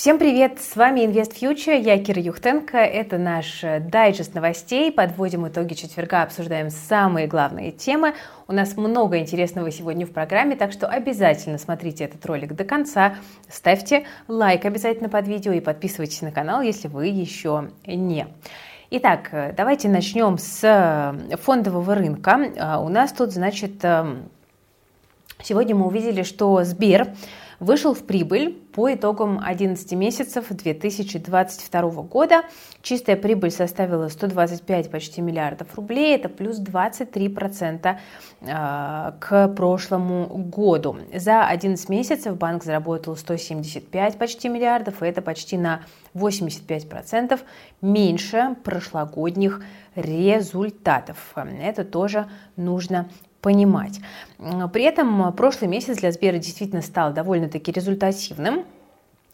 Всем привет! С вами Invest Future, я Кира Юхтенко. Это наш э, дайджест новостей. Подводим итоги четверга, обсуждаем самые главные темы. У нас много интересного сегодня в программе, так что обязательно смотрите этот ролик до конца. Ставьте лайк обязательно под видео и подписывайтесь на канал, если вы еще не. Итак, э, давайте начнем с э, фондового рынка. А, у нас тут, значит, эм, сегодня мы увидели, что Сбер вышел в прибыль по итогам 11 месяцев 2022 года. Чистая прибыль составила 125 почти миллиардов рублей, это плюс 23% а, к прошлому году. За 11 месяцев банк заработал 175 почти миллиардов, и это почти на 85% меньше прошлогодних результатов. Это тоже нужно понимать. При этом прошлый месяц для Сбера действительно стал довольно-таки результативным.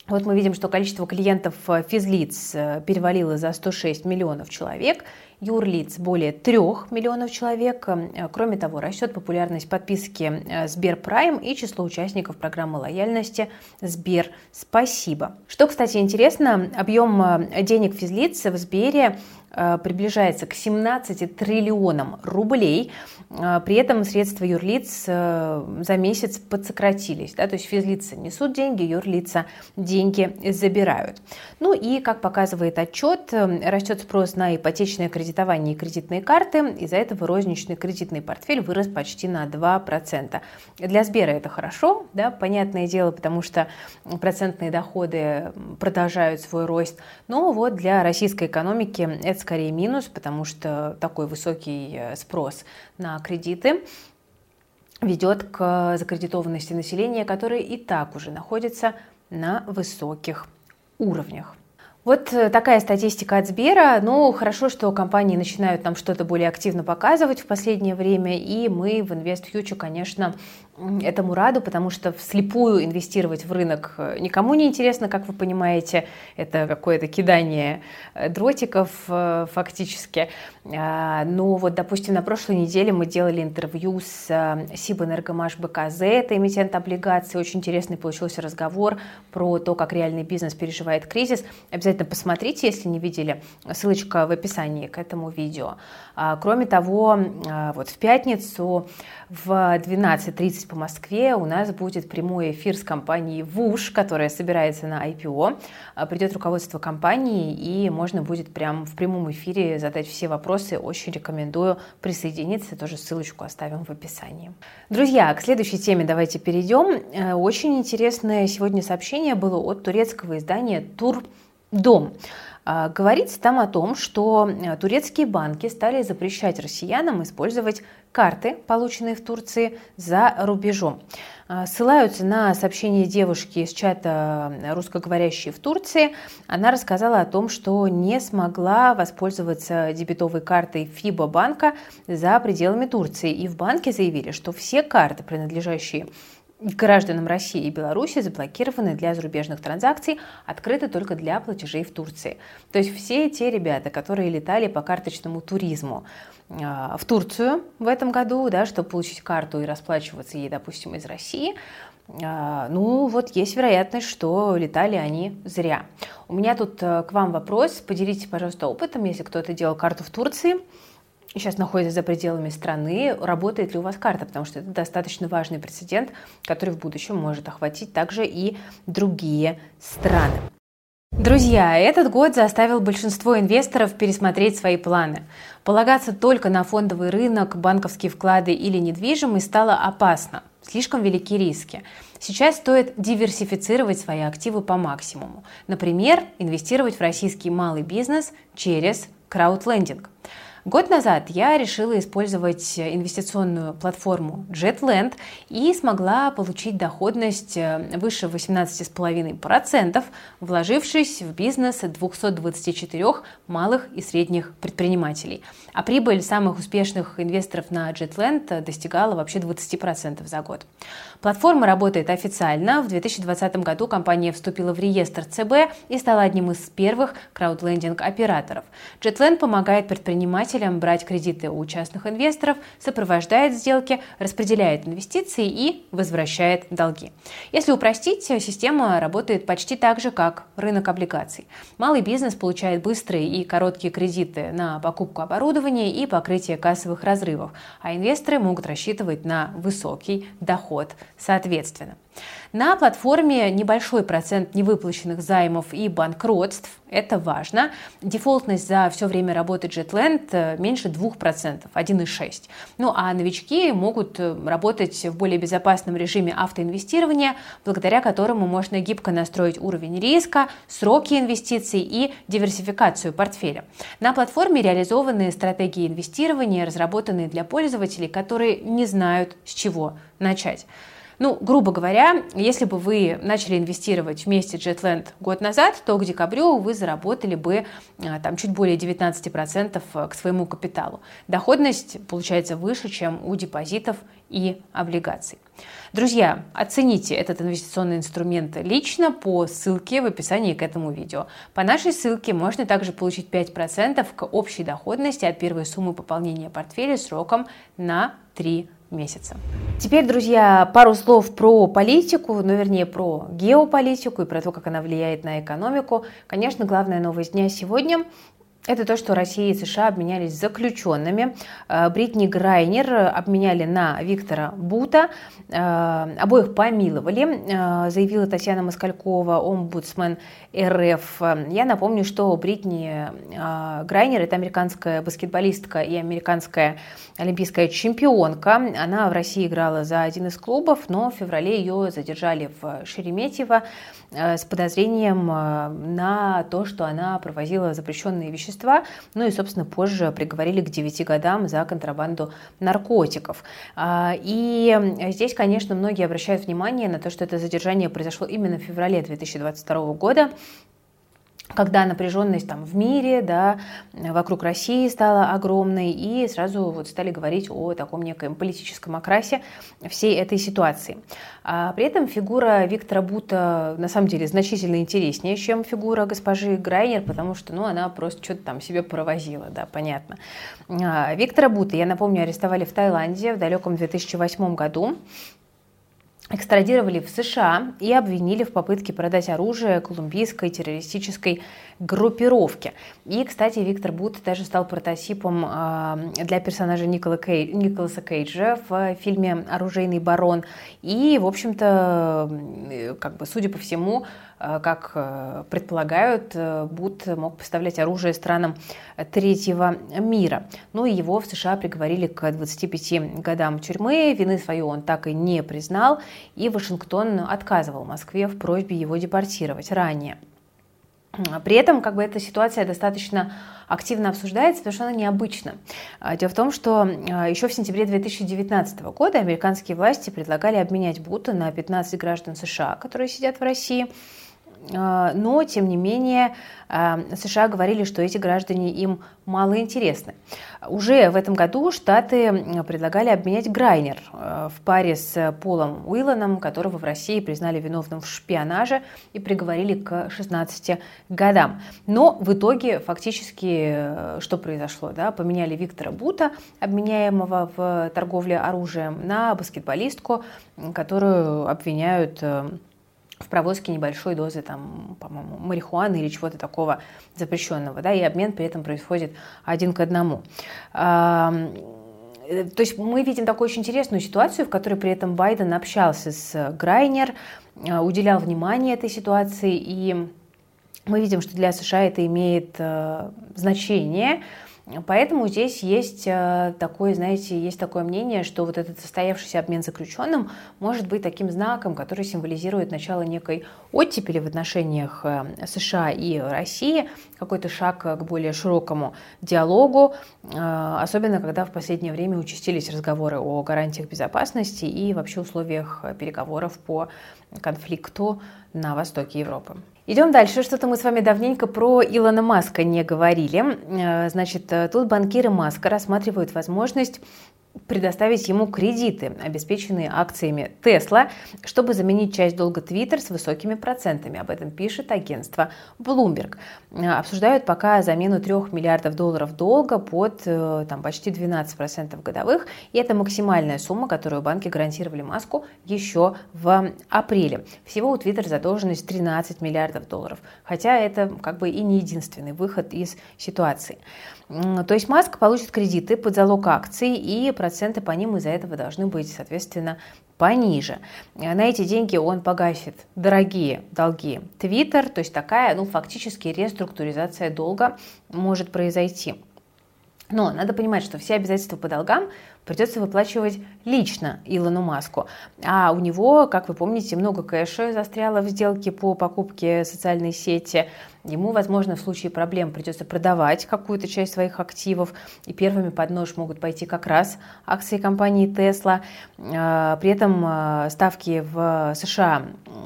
Вот мы видим, что количество клиентов э, физлиц э, перевалило за 106 миллионов человек, юрлиц более 3 миллионов человек. Э, кроме того, растет популярность подписки Сбер Прайм и число участников программы лояльности Сбер Спасибо. Что, кстати, интересно, объем денег физлиц в Сбере Э, приближается к 17 триллионам рублей. Э, при этом средства юрлиц э, за месяц подсократились. Да, то есть физлица несут деньги, юрлица деньги забирают. Ну и, как показывает отчет, растет спрос на ипотечное кредитование и кредитные карты. Из-за этого розничный кредитный портфель вырос почти на 2%. Для Сбера это хорошо, да, понятное дело, потому что процентные доходы продолжают свой рост. Но вот для российской экономики это скорее минус, потому что такой высокий э, спрос на кредиты ведет к закредитованности населения, которое и так уже находится на высоких уровнях. Вот э, такая статистика от Сбера. Ну, хорошо, что компании начинают нам что-то более активно показывать в последнее время, и мы в Invest Future, конечно, этому раду, потому что вслепую инвестировать в рынок э, никому не интересно, как вы понимаете. Это какое-то кидание э, дротиков э, фактически. А, но вот, допустим, на прошлой неделе мы делали интервью с Сибэнергомаш БКЗ, это эмитент облигаций. Очень интересный получился разговор про то, как реальный бизнес переживает кризис. Обязательно посмотрите, если не видели. Ссылочка в описании к этому видео. А, кроме того, вот в пятницу в 12.30 по Москве у нас будет прямой эфир с компанией ВУШ, которая собирается на IPO. А, придет руководство компании, и можно будет прямо в прямом эфире задать все вопросы. Очень рекомендую присоединиться. Тоже ссылочку оставим в описании. Друзья, к следующей теме давайте перейдем. Э, очень интересное сегодня сообщение было от турецкого издания «Турдом». А, говорится там о том, что э, турецкие банки стали запрещать россиянам использовать карты, полученные в Турции, за рубежом. А, ссылаются на сообщение девушки из чата э, русскоговорящей в Турции. Она рассказала о том, что не смогла воспользоваться дебетовой картой ФИБА банка за пределами Турции. И в банке заявили, что все карты, принадлежащие гражданам России и Беларуси заблокированы для зарубежных транзакций, открыты только для платежей в Турции. То есть все те ребята, которые летали по карточному туризму а, в Турцию в этом году, да, чтобы получить карту и расплачиваться ей, допустим, из России, а, ну, вот есть вероятность, что летали они зря. У меня тут э, к вам вопрос. Поделитесь, пожалуйста, опытом, если кто-то делал карту в Турции сейчас находится за пределами страны, работает ли у вас карта, потому что это достаточно важный прецедент, который в будущем может охватить также и другие страны. Друзья, этот год заставил большинство инвесторов пересмотреть свои планы. Полагаться только на фондовый рынок, банковские вклады или недвижимость стало опасно. Слишком велики риски. Сейчас стоит диверсифицировать свои активы по максимуму. Например, инвестировать в российский малый бизнес через краудлендинг. Год назад я решила использовать инвестиционную платформу JetLand и смогла получить доходность э, выше 18,5%, вложившись в бизнес 224 малых и средних предпринимателей. А прибыль самых успешных инвесторов на JetLand достигала вообще 20% за год. Платформа работает официально. В 2020 году компания вступила в реестр ЦБ и стала одним из первых краудлендинг-операторов. JetLand помогает предпринимателям предпринимателям брать кредиты у частных инвесторов, сопровождает сделки, распределяет инвестиции и возвращает долги. Если упростить, система работает почти так же, как рынок облигаций. Малый бизнес получает быстрые и короткие кредиты на покупку оборудования и покрытие кассовых разрывов, а инвесторы могут рассчитывать на высокий доход соответственно. На платформе небольшой процент невыплаченных займов и банкротств. Это важно. Дефолтность за все время работы JetLand э, меньше 2%, 1,6%. Ну а новички могут э, работать в более безопасном режиме автоинвестирования, благодаря которому можно гибко настроить уровень риска, сроки инвестиций и диверсификацию портфеля. На платформе реализованы стратегии инвестирования, разработанные для пользователей, которые не знают, с чего начать. Ну, грубо говоря, если бы вы начали инвестировать вместе JetLand год назад, то к декабрю вы заработали бы а, там, чуть более 19% к своему капиталу. Доходность получается выше, чем у депозитов и облигаций. Друзья, оцените этот инвестиционный инструмент лично по ссылке в описании к этому видео. По нашей ссылке можно также получить 5% к общей доходности от первой суммы пополнения портфеля сроком на 3 месяца. Теперь, друзья, пару слов про политику, ну, вернее, про геополитику и про то, как она влияет на экономику. Конечно, главная новость дня сегодня это то, что Россия и США обменялись заключенными. Э, Бритни Грайнер обменяли на Виктора Бута. Э, обоих помиловали, э, заявила Татьяна Москалькова, омбудсмен РФ. Я напомню, что Бритни Грайнер – это американская баскетболистка и американская олимпийская чемпионка. Она в России играла за один из клубов, но в феврале ее задержали в Шереметьево с подозрением на то, что она провозила запрещенные вещества вещества, ну и, собственно, позже приговорили к 9 годам за контрабанду наркотиков. А, и здесь, конечно, многие обращают внимание на то, что это задержание произошло именно в феврале 2022 года, когда напряженность там в мире, да, вокруг России стала огромной, и сразу вот стали говорить о таком некоем политическом окрасе всей этой ситуации. А при этом фигура Виктора Бута на самом деле значительно интереснее, чем фигура госпожи Грайнер, потому что, ну, она просто что-то там себе провозила, да, понятно. А Виктора Бута, я напомню, арестовали в Таиланде в далеком 2008 году экстрадировали в США и обвинили в попытке продать оружие колумбийской террористической группировке. И, кстати, Виктор Бут даже стал прототипом а, для персонажа Никола Кей... Николаса Кейджа в фильме «Оружейный барон». И, в общем-то, как бы, судя по всему, а, как э, предполагают, э, Бут мог поставлять оружие странам третьего мира. Ну и его в США приговорили к 25 годам тюрьмы. Вины свою он так и не признал, и Вашингтон отказывал Москве в просьбе его депортировать ранее. При этом как бы эта ситуация достаточно активно обсуждается, потому что она необычна. А, дело в том, что а, еще в сентябре 2019 года американские власти предлагали обменять Бута на 15 граждан США, которые сидят в России, а, но, тем не менее, а, США говорили, что эти граждане им мало интересны. Уже в этом году Штаты предлагали обменять Грайнер а, в паре с Полом Уилланом, которого в России признали виновным в шпионаже и приговорили к 16 годам. Но в итоге фактически э, что произошло? Да? Поменяли Виктора Бута, обменяемого в торговле оружием, на баскетболистку, которую обвиняют э, в провозке небольшой дозы, там, по-моему, марихуаны или чего-то такого запрещенного, да, и обмен при этом происходит один к одному. То есть мы видим такую очень интересную ситуацию, в которой при этом Байден общался с Грайнер, а, уделял внимание этой ситуации, и мы видим, что для США это имеет э, значение, Поэтому здесь есть э, такое, знаете, есть такое мнение, что вот этот состоявшийся обмен заключенным может быть таким знаком, который символизирует начало некой оттепели в отношениях э, США и России, какой-то шаг к более широкому диалогу, э, особенно когда в последнее время участились разговоры о гарантиях безопасности и вообще условиях переговоров по конфликту на востоке Европы. Идем дальше. Что-то мы с вами давненько про Илона Маска не говорили. Э, значит, э, тут банкиры Маска рассматривают возможность предоставить ему кредиты, обеспеченные акциями Tesla, чтобы заменить часть долга Twitter с высокими процентами. Об этом пишет агентство Bloomberg. Обсуждают пока замену 3 миллиардов долларов долга под э, там, почти 12% годовых. И это максимальная сумма, которую банки гарантировали Маску еще в апреле. Всего у Twitter задолженность 13 миллиардов долларов. Хотя это как бы и не единственный выход из ситуации. То есть Маск получит кредиты под залог акций, и проценты по ним из-за этого должны быть, соответственно, пониже. На эти деньги он погасит дорогие долги Twitter, то есть такая, ну, фактически реструктуризация долга может произойти. Но надо понимать, что все обязательства по долгам придется выплачивать лично Илону Маску. А у него, как вы помните, много кэша застряло в сделке по покупке социальной сети. Ему, возможно, в случае проблем придется продавать какую-то часть своих активов, и первыми под нож могут пойти как раз акции компании Tesla. А, при этом а, ставки в США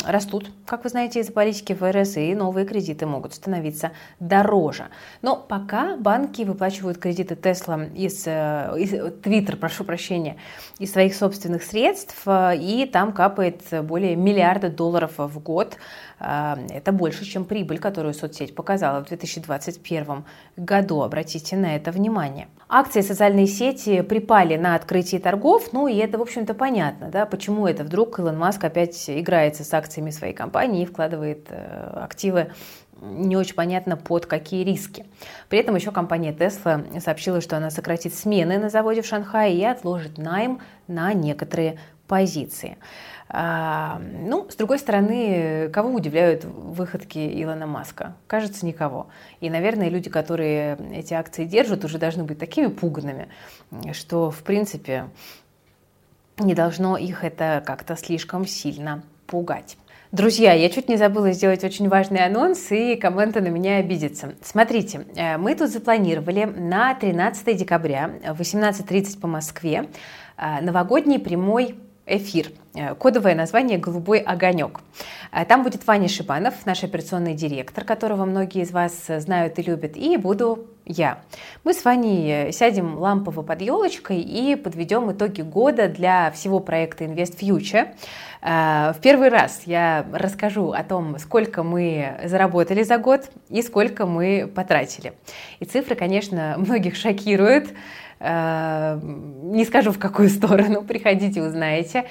растут, как вы знаете, из-за политики ФРС, и новые кредиты могут становиться дороже. Но пока банки выплачивают кредиты Tesla из, э, из Twitter, прошу прощения, из своих собственных средств, э, и там капает более миллиарда долларов в год а, это больше, чем прибыль, которую соцсеть показала в 2021 году. Обратите на это внимание. Акции социальной сети припали на открытии торгов, ну и это, в общем-то, понятно, да, почему это вдруг Илон Маск опять играется с акциями своей компании и вкладывает э, активы не очень понятно под какие риски. При этом еще компания Tesla сообщила, что она сократит смены на заводе в Шанхае и отложит найм на некоторые позиции. А, ну, с другой стороны, кого удивляют выходки Илона Маска? Кажется, никого. И, наверное, люди, которые эти акции держат, уже должны быть такими пуганными, что, в принципе, не должно их это как-то слишком сильно пугать. Друзья, я чуть не забыла сделать очень важный анонс, и комменты на меня обидятся. Смотрите, э, мы тут запланировали на 13 декабря в 18.30 по Москве э, новогодний прямой эфир. Э, кодовое название «Голубой огонек». Э, там будет Ваня Шибанов, наш операционный директор, которого многие из вас знают и любят, и буду я. Мы с Ваней э, сядем лампово под елочкой и подведем итоги года для всего проекта Invest Future. В первый раз я расскажу о том, сколько мы заработали за год и сколько мы потратили. И цифры, конечно, многих шокируют. Не скажу в какую сторону, приходите, узнаете.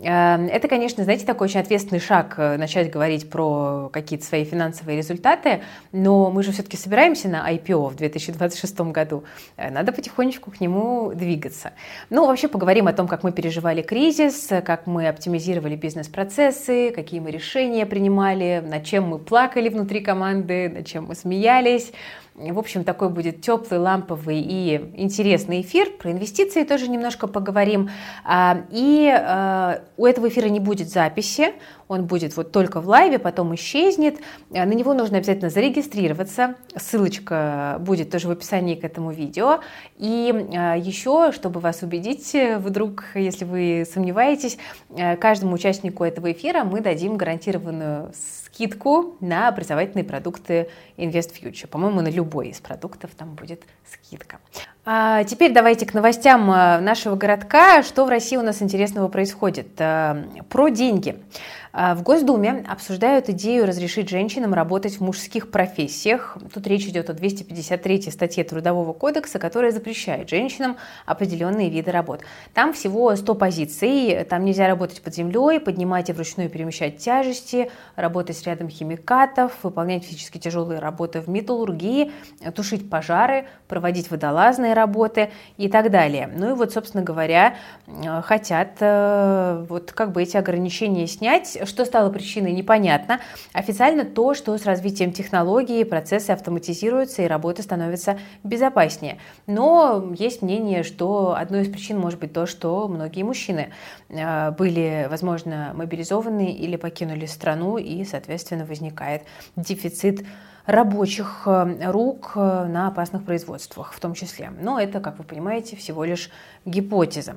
Эм, это, конечно, знаете, такой очень ответственный шаг э, начать говорить про какие-то свои финансовые результаты, но мы же все-таки собираемся на IPO в 2026 году. Э, надо потихонечку к нему двигаться. Ну, вообще поговорим о том, как мы переживали кризис, как мы оптимизировали бизнес-процессы, какие мы решения принимали, над чем мы плакали внутри команды, над чем мы смеялись. В общем, такой будет теплый, ламповый и интересный эфир. Про инвестиции тоже немножко поговорим. А, и э, у этого эфира не будет записи, он будет вот только в лайве, потом исчезнет. Э, на него нужно обязательно зарегистрироваться. Ссылочка будет тоже в описании к этому видео. И э, еще, чтобы вас убедить, вдруг, если вы сомневаетесь, каждому участнику этого эфира мы дадим гарантированную скидку на образовательные продукты Invest Future. По-моему, на любой из продуктов там будет скидка. А теперь давайте к новостям э, нашего городка. Что в России у нас интересного происходит? Э, про деньги. А, в Госдуме обсуждают идею разрешить женщинам работать в мужских профессиях. Тут речь идет о 253 статье Трудового кодекса, которая запрещает женщинам определенные виды работ. Там всего 100 позиций. Там нельзя работать под землей, поднимать и вручную перемещать тяжести, работать рядом химикатов, выполнять физически тяжелые работы в металлургии, тушить пожары, проводить водолазные работы и так далее. Ну и вот, собственно говоря, хотят э, вот как бы эти ограничения снять, что стало причиной, непонятно. Официально то, что с развитием технологий процессы автоматизируются и работа становится безопаснее. Но есть мнение, что одной из причин может быть то, что многие мужчины э, были, возможно, мобилизованы или покинули страну, и, соответственно, возникает дефицит рабочих э, рук э, на опасных производствах в том числе. Но это, как вы понимаете, всего лишь гипотеза.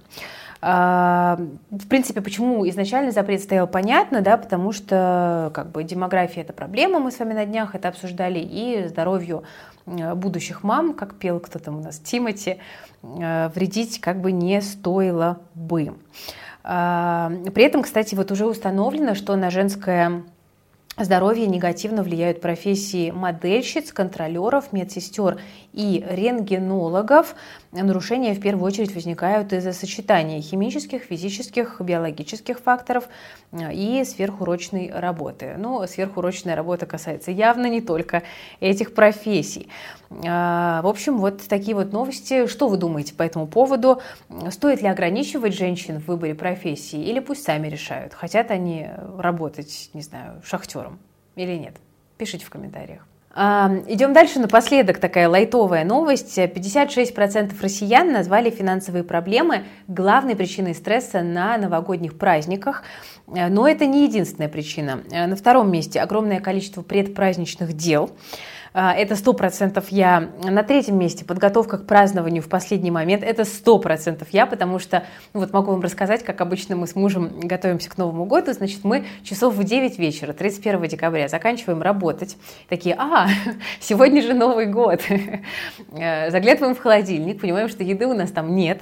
А, в принципе, почему изначально запрет стоял, понятно, да, потому что как бы демография это проблема, мы с вами на днях это обсуждали, и здоровью будущих мам, как пел кто-то у нас, Тимати, вредить как бы не стоило бы. А, при этом, кстати, вот уже установлено, что на женское здоровье негативно влияют профессии модельщиц, контролеров, медсестер и рентгенологов. Нарушения в первую очередь возникают из-за сочетания химических, физических, биологических факторов э, и сверхурочной работы. Ну, сверхурочная работа касается явно не только этих профессий. А, в общем, вот такие вот новости. Что вы думаете по этому поводу? Стоит ли ограничивать женщин в выборе профессии или пусть сами решают? Хотят они работать, не знаю, шахтером или нет? Пишите в комментариях. Идем дальше. Напоследок такая лайтовая новость. 56% россиян назвали финансовые проблемы главной причиной стресса на новогодних праздниках. Но это не единственная причина. На втором месте огромное количество предпраздничных дел. А, это сто процентов я. На третьем месте подготовка к празднованию в последний момент. Это сто процентов я, потому что, ну вот могу вам рассказать, как обычно мы с мужем готовимся к Новому году. Значит, мы часов в 9 вечера, 31 декабря, заканчиваем работать. Такие, а, сегодня же Новый год. Э, заглядываем в холодильник, понимаем, что еды у нас там нет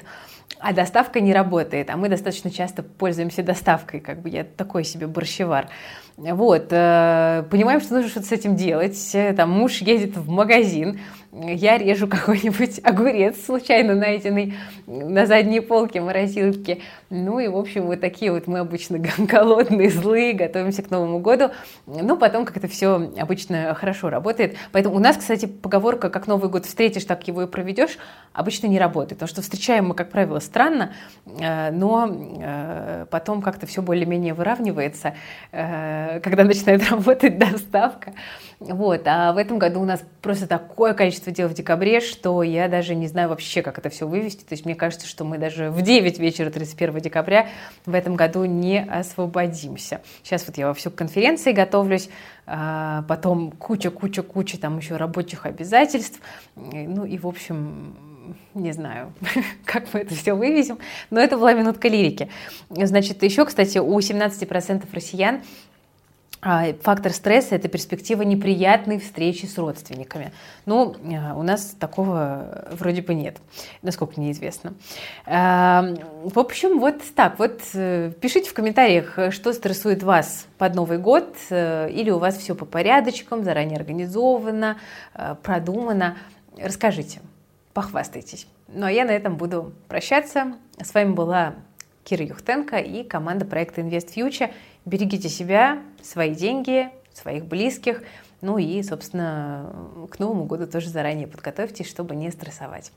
а доставка не работает, а мы достаточно часто пользуемся доставкой, как бы я такой себе борщевар. Вот, э, понимаем, что нужно что-то с этим делать, там муж едет в магазин, я режу какой-нибудь огурец, случайно найденный на задней полке морозилки. Ну и, в общем, вот такие вот мы обычно голодные, злые, готовимся к Новому году. Ну, потом как-то все обычно хорошо работает. Поэтому у нас, кстати, поговорка «как Новый год встретишь, так его и проведешь» обычно не работает. Потому что встречаем мы, как правило, странно, э, но э, потом как-то все более-менее выравнивается, э, когда начинает работать доставка. Вот. А в этом году у нас просто такое количество дел в декабре, что я даже не знаю вообще, как это все вывести. То есть мне кажется, что мы даже в 9 вечера 31 декабря в этом году не освободимся. Сейчас вот я во всю конференции готовлюсь, а потом куча-куча-куча там еще рабочих обязательств. Ну и, в общем, не знаю, как мы это все вывезем, но это была минутка лирики. Значит, еще, кстати, у 17% россиян а, фактор стресса – это перспектива неприятной встречи с родственниками. Ну, а, у нас такого вроде бы нет, насколько мне известно. А, в общем, вот так. Вот э, пишите в комментариях, что стрессует вас под Новый год, э, или у вас все по порядочкам, заранее организовано, э, продумано. Расскажите, похвастайтесь. Ну, а я на этом буду прощаться. С вами была Кира Юхтенко и команда проекта Invest Future. Берегите себя, свои деньги, своих близких. Ну и, собственно, к Новому году тоже заранее подготовьтесь, чтобы не стрессовать.